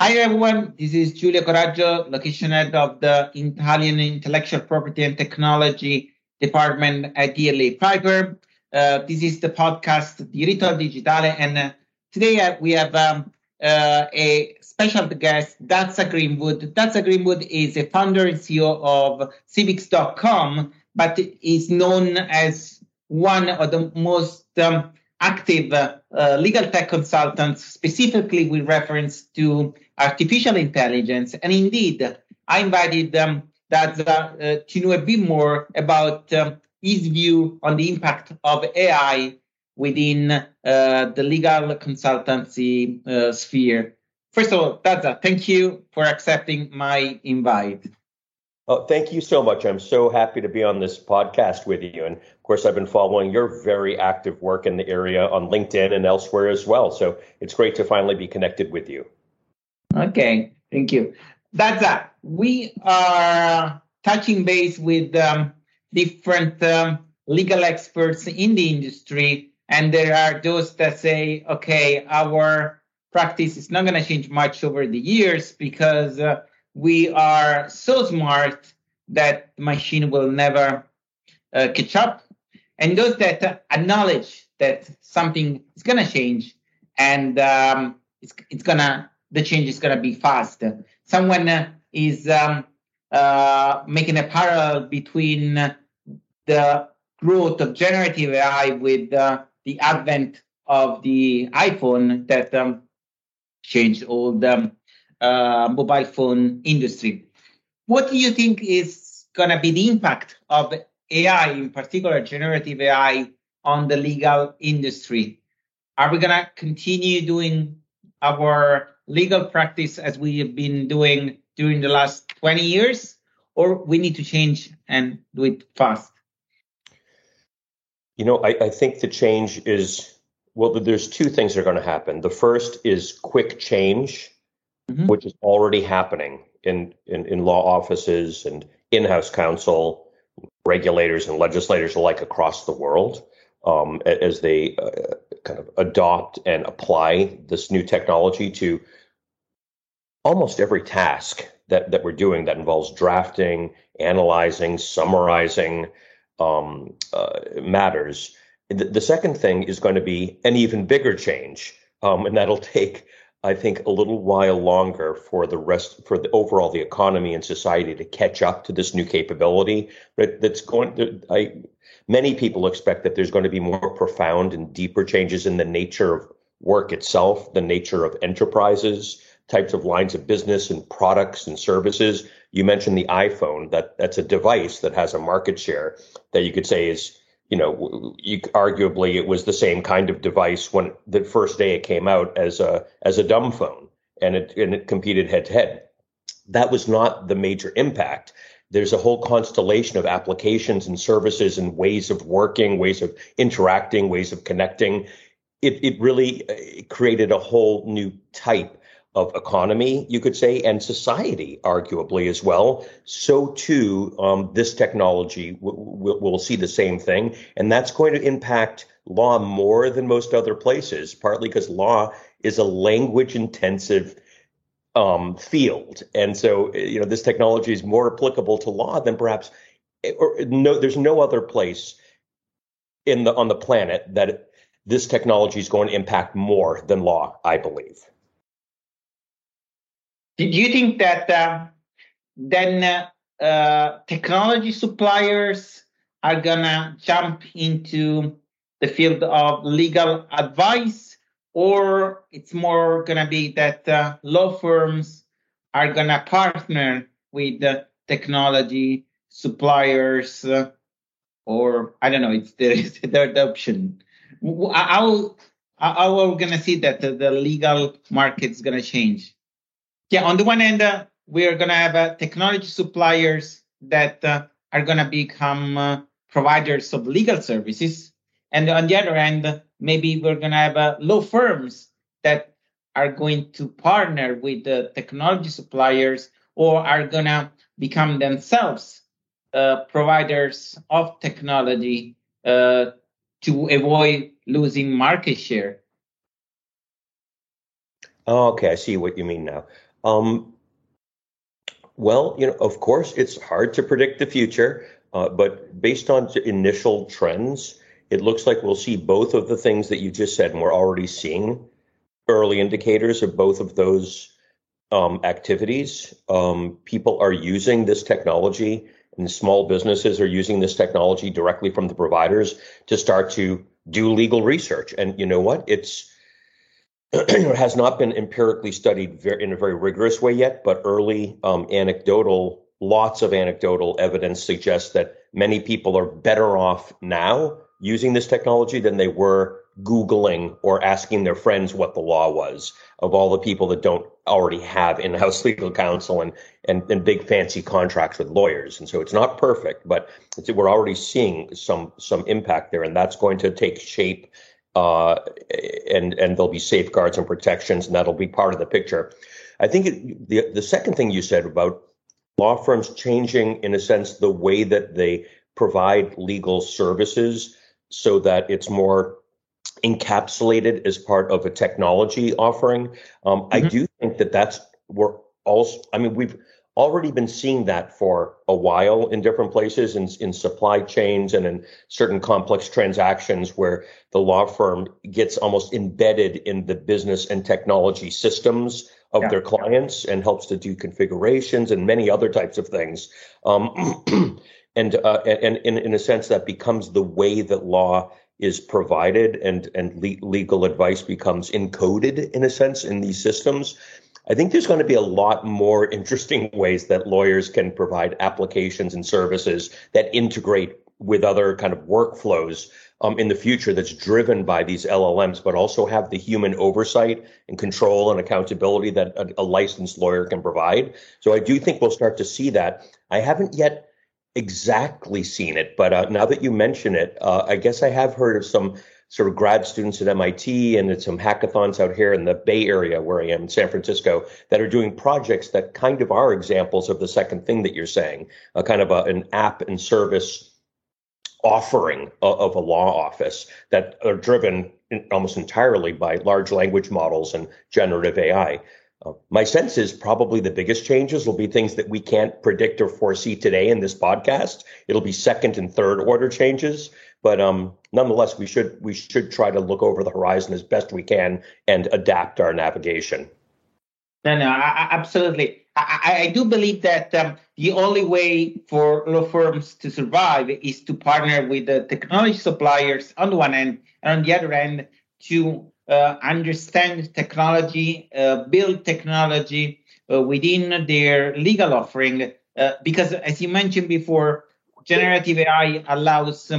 Hi everyone, this is Giulio Coraggio, location head of the Italian Intellectual Property and Technology Department at DLA Piper. Uh, this is the podcast Diritto Digitale, and uh, today uh, we have um, uh, a special guest, Dazza Greenwood. Dazza Greenwood is a founder and CEO of Civics.com, but is known as one of the most um, active uh, legal tech consultants, specifically with reference to artificial intelligence. And indeed, I invited um, uh, to know a bit more about um, his view on the impact of AI within uh, the legal consultancy uh, sphere. First of all, Dazza, thank you for accepting my invite. Oh, thank you so much. I'm so happy to be on this podcast with you. And of course, I've been following your very active work in the area on LinkedIn and elsewhere as well. So it's great to finally be connected with you. Okay, thank you. That's that. We are touching base with um, different um, legal experts in the industry, and there are those that say, okay, our practice is not going to change much over the years because uh, we are so smart that machine will never uh, catch up. And those that acknowledge that something is going to change and um, it's, it's going to the change is going to be fast. Someone is um, uh, making a parallel between the growth of generative AI with uh, the advent of the iPhone that um, changed all the uh, mobile phone industry. What do you think is going to be the impact of AI, in particular generative AI, on the legal industry? Are we going to continue doing our legal practice as we have been doing during the last 20 years, or we need to change and do it fast? You know, I, I think the change is well, there's two things that are going to happen. The first is quick change, mm-hmm. which is already happening in, in, in law offices and in house counsel, regulators and legislators alike across the world um, as they uh, kind of adopt and apply this new technology to almost every task that, that we're doing that involves drafting, analyzing, summarizing um, uh, matters. The, the, second thing is going to be an even bigger change, um, and that'll take, I think, a little while longer for the rest, for the overall the economy and society to catch up to this new capability. That, that's going. I many people expect that there's going to be more profound and deeper changes in the nature of work itself, the nature of enterprises, types of lines of business and products and services. You mentioned the iPhone. That that's a device that has a market share that you could say is, you know, you, arguably it was the same kind of device when the first day it came out as a as a dumb phone, and it and it competed head to head. That was not the major impact. There's a whole constellation of applications and services and ways of working, ways of interacting, ways of connecting. It it really uh, created a whole new type of economy, you could say, and society, arguably as well. So too, um, this technology w- w- will see the same thing, and that's going to impact law more than most other places. Partly because law is a language-intensive um, field, and so you know this technology is more applicable to law than perhaps, or no, there's no other place in the on the planet that this technology is going to impact more than law. I believe. Do you think that uh, then uh, technology suppliers are gonna jump into the field of legal advice, or it's more gonna be that uh, law firms are gonna partner with the technology suppliers, uh, or I don't know, it's there is a third option. How how are we gonna see that the, the legal market's gonna change? Yeah, on the one end, uh, we are going to have uh, technology suppliers that uh, are going to become uh, providers of legal services. And on the other end, maybe we're going to have uh, law firms that are going to partner with the technology suppliers or are going to become themselves uh, providers of technology to avoid losing market share. Oh, okay, I see what you mean now. Um, well, you know, of course, it's hard to predict the future, uh, but based on initial trends, it looks like we'll see both of the things that you just said, and we're already seeing early indicators of both of those um, activities. Um, people are using this technology, and small businesses are using this technology directly from the providers to start to do legal research. And you know what? It's it has not been empirically studied in a very rigorous way yet, but early um, anecdotal, lots of anecdotal evidence suggests that many people are better off now using this technology than they were Googling or asking their friends what the law was of all the people that don't already have in-house legal counsel and, and, and big fancy contracts with lawyers. And so it's not perfect, but we're already seeing some, some impact there and that's going to take shape uh, and, and there'll be safeguards and protections and that'll be part of the picture. I think it, the, the second thing you said about law firms changing in a sense the way that they provide legal services so that it's more encapsulated as part of a technology offering. Um, mm-hmm. I do think that that's we're also. I mean, we've already been seeing that for a while in different places, in in supply chains and in certain complex transactions where the law firm gets almost embedded in the business and technology systems of yeah. their clients and helps to do configurations and many other types of things. Um, and, uh, and, and in a sense, that becomes the way that law is provided and and le- legal advice becomes encoded in a sense in these systems i think there's going to be a lot more interesting ways that lawyers can provide applications and services that integrate with other kind of workflows um, in the future that's driven by these LLMs, but also have the human oversight and control and accountability that a, a licensed lawyer can provide. So I do think we'll start to see that. I haven't yet exactly seen it, but uh, now that you mention it, uh, I guess I have heard of some sort of grad students at MIT and at some hackathons out here in the Bay Area where I am in San Francisco that are doing projects that kind of are examples of the second thing that you're saying, a kind of a, an app and service offering of, of a law office that are driven almost entirely by large language models and generative AI. Uh, my sense is probably the biggest changes will be things that we can't predict or foresee today in this podcast. It'll be second and third order changes, but um, nonetheless, we should we should try to look over the horizon as best we can and adapt our navigation. No, no, I, absolutely. I, I, do believe that um, the only way for law firms to survive is to partner with the technology suppliers on the one end, and on the other end, to uh, understand technology, uh, build technology uh, within their legal offering. because, as you mentioned before, generative AI allows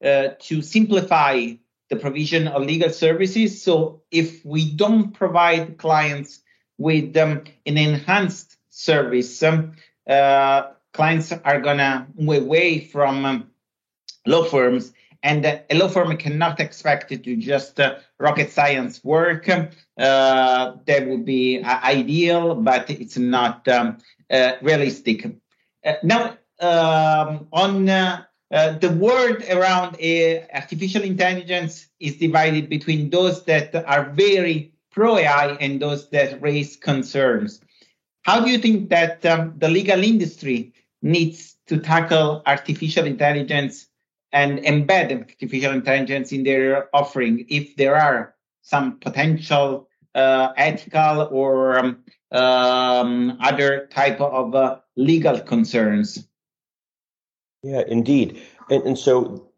them to simplify the provision of legal services. So, if we don't provide clients with um, an enhanced service, um, uh, clients are gonna move away from um, law firms and a law firm cannot expect it to just uh, rocket science work. Uh, that would be uh, ideal, but it's not um, uh, realistic. Uh, now, um, on uh, the world around artificial intelligence is divided between those that are very pro AI and those that raise concerns. How do you think that um, the legal industry needs to tackle artificial intelligence and embed artificial intelligence in their offering if there are some potential uh, ethical or um, um, other type of uh, legal concerns. Yeah, indeed. And, and so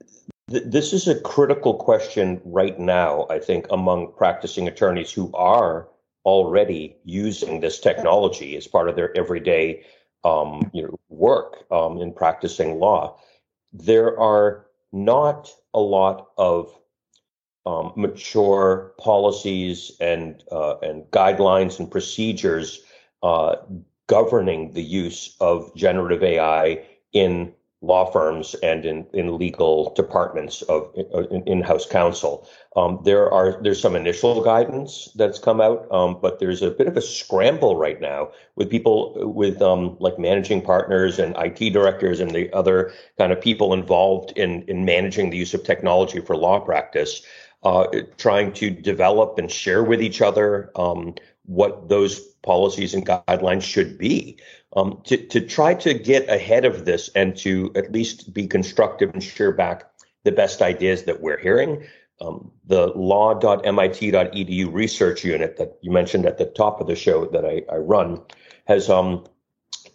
th- this is a critical question right now, I think, among practicing attorneys who are already using this technology as part of their everyday um, you know, work um, in practicing law there are not a lot of um, mature policies and uh, and guidelines and procedures uh, governing the use of generative AI in law firms and in, in legal departments of in-house counsel. Um, there are there's some initial guidance that's come out, um, but there's a bit of a scramble right now with people with um, like managing partners and IT directors and the other kind of people involved in in managing the use of technology for law practice, uh, trying to develop and share with each other um, what those policies and guidelines should be. Um, to, to try to get ahead of this and to at least be constructive and share back the best ideas that we're hearing. Um, the law.mit.edu research unit that you mentioned at the top of the show that I, I run has um,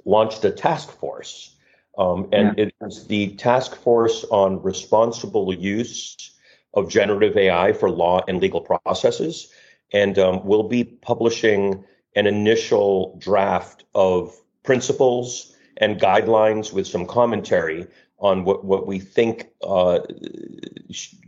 launched a task force. Um, and yeah. it is the task force on responsible use of generative AI for law and legal processes. And um, we'll be publishing an initial draft of principles and guidelines with some commentary on what, what we think uh,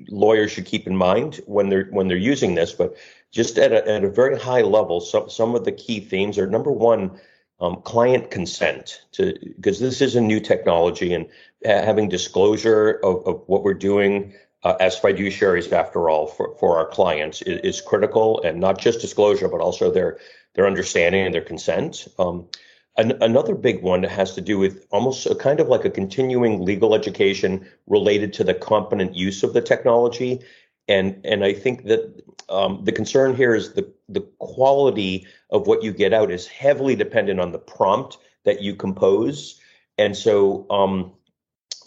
lawyers should keep in mind when they're when they're using this. But just at a, at a very high level, some some of the key themes are number one, um, client consent to because this is a new technology and having disclosure of, of what we're doing uh, as fiduciaries, after all, for, for our clients is, is, critical, and not just disclosure, but also their their understanding and their consent. Um, an, another big one has to do with almost a kind of like a continuing legal education related to the competent use of the technology, and and I think that um, the concern here is the the quality of what you get out is heavily dependent on the prompt that you compose, and so um,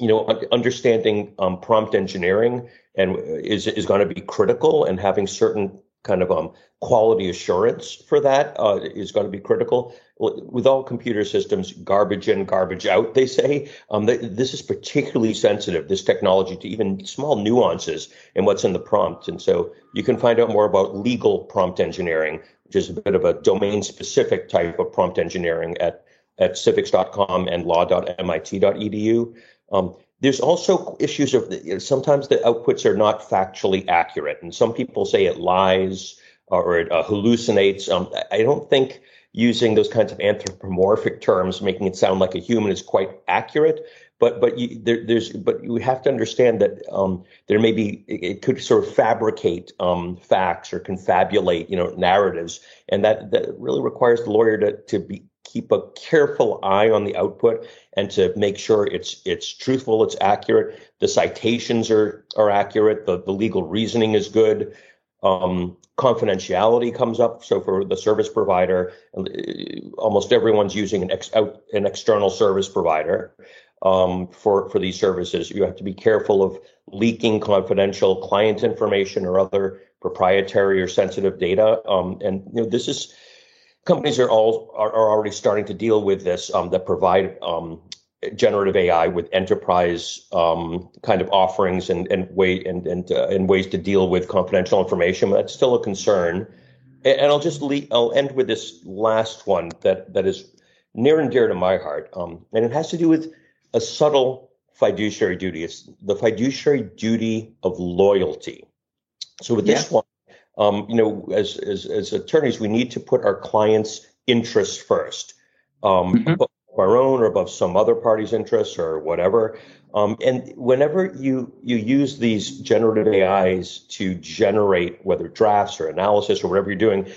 you know, understanding um, prompt engineering and is is going to be critical, and having certain kind of um, quality assurance for that uh, is going to be critical. With all computer systems, garbage in, garbage out, they say. Um, this is particularly sensitive, this technology, to even small nuances in what's in the prompt. And so you can find out more about legal prompt engineering, which is a bit of a domain specific type of prompt engineering at, at civics.com and law.mit.edu. Um, there's also issues of sometimes the outputs are not factually accurate, and some people say it lies or it uh, hallucinates. Um, I don't think using those kinds of anthropomorphic terms, making it sound like a human, is quite accurate. But but you, there, there's but you have to understand that um, there may be it could sort of fabricate um, facts or confabulate you know narratives, and that that really requires the lawyer to to be keep a careful eye on the output and to make sure it's it's truthful, it's accurate, the citations are are accurate, the, the legal reasoning is good. Um, confidentiality comes up. So for the service provider, uh, almost everyone's using an ex, out, an external service provider um, for for these services. You have to be careful of leaking confidential client information or other proprietary or sensitive data. Um, and you know this is companies are all are, are already starting to deal with this um, that provide um, generative AI with enterprise um, kind of offerings and and way and and uh, and ways to deal with confidential information. But that's still a concern. And, and I'll just leave, I'll end with this last one that that is near and dear to my heart, um, and it has to do with a subtle fiduciary duty. It's the fiduciary duty of loyalty. So with yeah. this one, um, you know, as, as, as attorneys, we need to put our clients' interests first, um, mm-hmm. above our own or above some other party's interests or whatever. Um, and whenever you you use these generative AIs to generate whether drafts or analysis or whatever you're doing,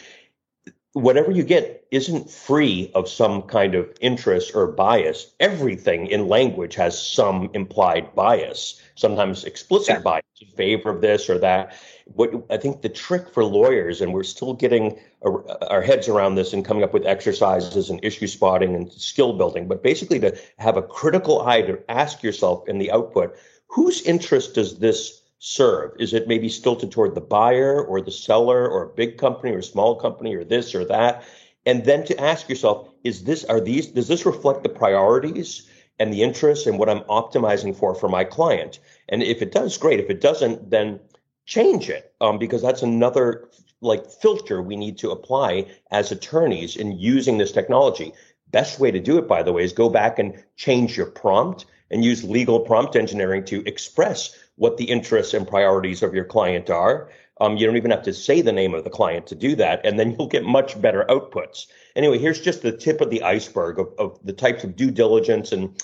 whatever you get isn't free of some kind of interest or bias. Everything in language has some implied bias, sometimes explicit yeah. bias in favor of this or that what I think the trick for lawyers, and we're still getting our heads around this and coming up with exercises and issue spotting and skill building, but basically to have a critical eye to ask yourself in the output, whose interest does this serve? Is it maybe stilted toward the buyer or the seller or a big company or a small company or this or that? And then to ask yourself, is this, are these, does this reflect the priorities and the interests and what I'm optimizing for for my client? And if it does, great. If it doesn't, then change it um, because that's another like filter we need to apply as attorneys in using this technology. Best way to do it, by the way, is go back and change your prompt and use legal prompt engineering to express what the interests and priorities of your client are. Um, you don't even have to say the name of the client to do that, and then you'll get much better outputs. Anyway, here's just the tip of the iceberg of, of the types of due diligence and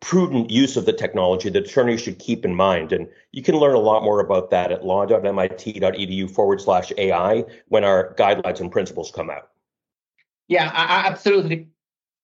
prudent use of the technology that attorneys should keep in mind. And you can learn a lot more about that at law.mit.edu forward slash AI when our guidelines and principles come out. Yeah, I, absolutely.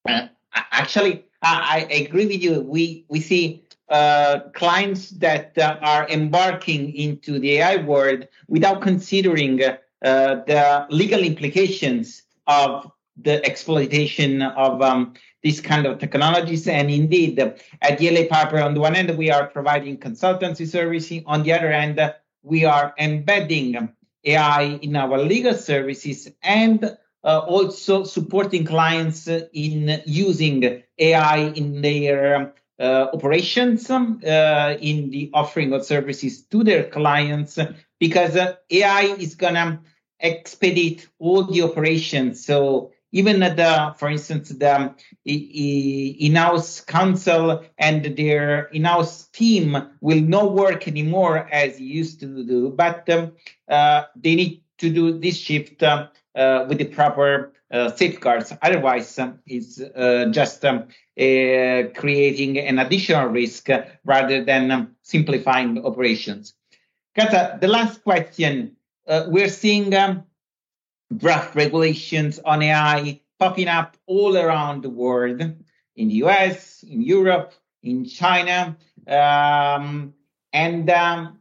Uh, actually, I, I, agree with you. We we see uh, clients that uh, are embarking into the AI world without considering uh, the legal implications of the exploitation of um, these kind of technologies. And indeed, at DLA Piper, on the one hand, we are providing consultancy services. On the other hand, we are embedding AI in our legal services and uh, also supporting clients in using AI in their uh, operations, uh, in the offering of services to their clients, because uh, AI is gonna expedite all the operations. So even the, for instance, the in-house counsel and their in-house team will not work anymore as used to do, but um, uh, they need to do this shift uh, uh, with the proper uh, safeguards. Otherwise, it's just um, creating an additional risk rather than um, simplifying operations. Kata, the last question. we're seeing um, draft regulations on AI popping up all around the world in the US, in Europe, in China. Um, and um,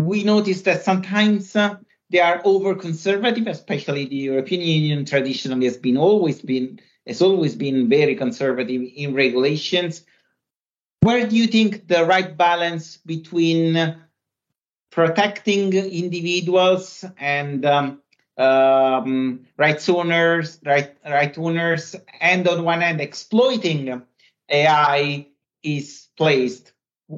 we noticed that sometimes uh, they are over conservative, especially the European Union traditionally has been always been has always been very conservative in regulations. Where do you think the right balance between protecting individuals and um, um, rights owners, right, right owners, and on one hand exploiting AI is placed,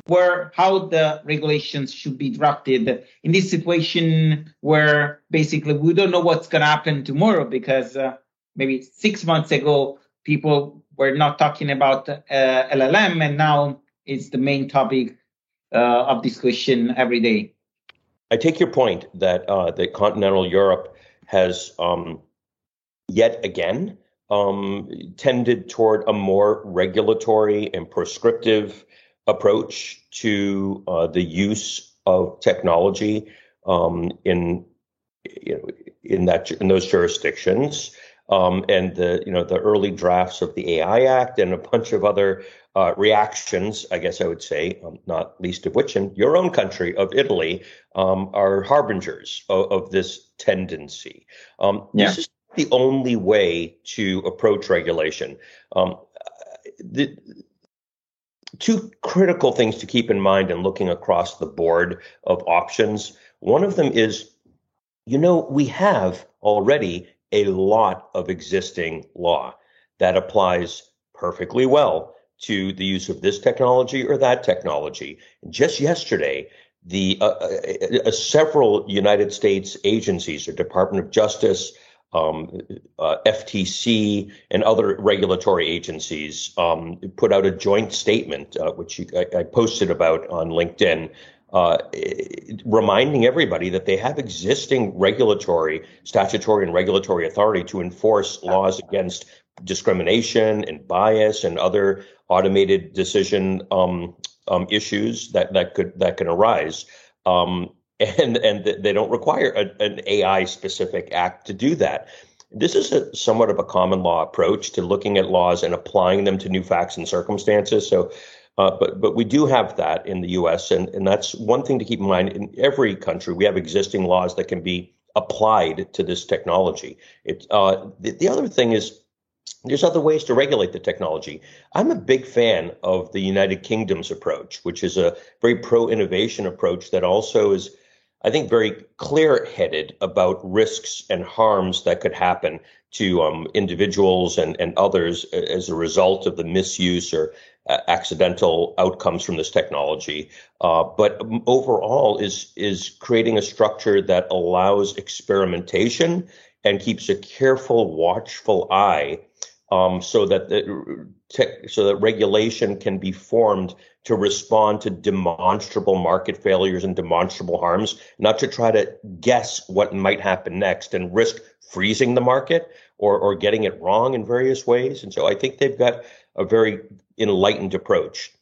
where how the regulations should be drafted in this situation where basically we don't know what's going to happen tomorrow because uh, maybe six months ago people were not talking about uh, LLM and now it's the main topic uh, of discussion every day. I take your point that uh, that continental Europe has um, yet again um, tended toward a more regulatory and prescriptive approach to uh, the use of technology um, in you know, in that in those jurisdictions. Um, and the you know the early drafts of the AI Act and a bunch of other uh, reactions, I guess I would say, um, not least of which in your own country of Italy, um, are harbingers of, of this tendency. Um, yeah. This is the only way to approach regulation. Um, the, two critical things to keep in mind in looking across the board of options. One of them is, you know, we have already a lot of existing law that applies perfectly well to the use of this technology or that technology. Just yesterday, the uh, uh, uh several United States agencies, the Department of Justice, um, uh, FTC, and other regulatory agencies um, put out a joint statement, uh, which you, I, I, posted about on LinkedIn, uh, reminding everybody that they have existing regulatory, statutory, and regulatory authority to enforce laws against discrimination and bias and other automated decision um, um, issues that that could that can arise. Um, and and they don't require a, an AI specific act to do that. This is a somewhat of a common law approach to looking at laws and applying them to new facts and circumstances. So, uh, but but we do have that in the U.S. and and that's one thing to keep in mind. In every country, we have existing laws that can be applied to this technology. It uh, the, the other thing is there's other ways to regulate the technology. I'm a big fan of the United Kingdom's approach, which is a very pro innovation approach that also is, I think, very clear headed about risks and harms that could happen to um, individuals and, and others as a result of the misuse or uh, accidental outcomes from this technology. Uh, but overall, is is creating a structure that allows experimentation and keeps a careful, watchful eye um, so that the, so that regulation can be formed to respond to demonstrable market failures and demonstrable harms, not to try to guess what might happen next and risk freezing the market or or getting it wrong in various ways. And so I think they've got a very enlightened approach.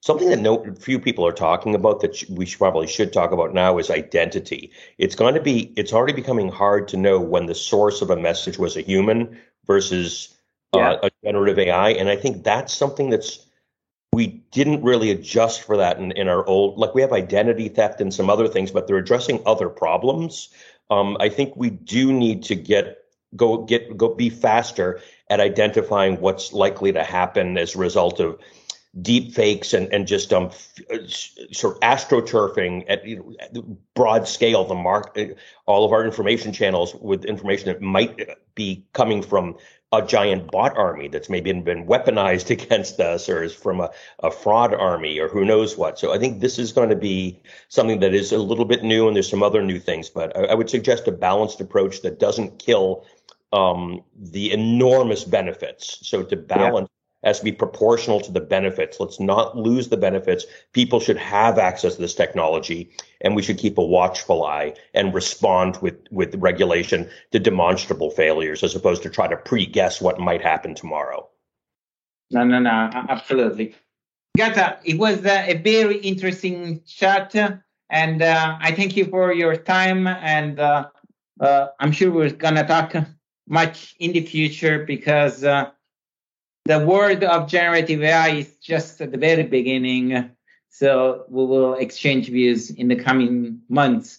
Something that no few people are talking about that we should, probably should talk about now is identity. It's going to be it's already becoming hard to know when the source of a message was a human versus yeah. uh, a generative AI. And I think that's something that's we didn't really adjust for that in, in our old like we have identity theft and some other things, but they're addressing other problems. Um, I think we do need to get go get go be faster at identifying what's likely to happen as a result of deep fakes and, and just um uh, sort of astroturfing at you know, broad scale the mark uh, all of our information channels with information that might be coming from a giant bot army that's maybe been weaponized against us or is from a, a fraud army or who knows what. So i think this is going to be something that is a little bit new and there's some other new things but i, I would suggest a balanced approach that doesn't kill um, the enormous benefits. So to balance has to be proportional to the benefits. Let's not lose the benefits. People should have access to this technology, and we should keep a watchful eye and respond with, with regulation to demonstrable failures as opposed to try to pre guess what might happen tomorrow. No, no, no, absolutely. Gata, it was uh, a very interesting chat, and uh, I thank you for your time. And uh, uh I'm sure we're going to talk much in the future because uh, the world of generative AI is just at the very beginning. So we will exchange views in the coming months.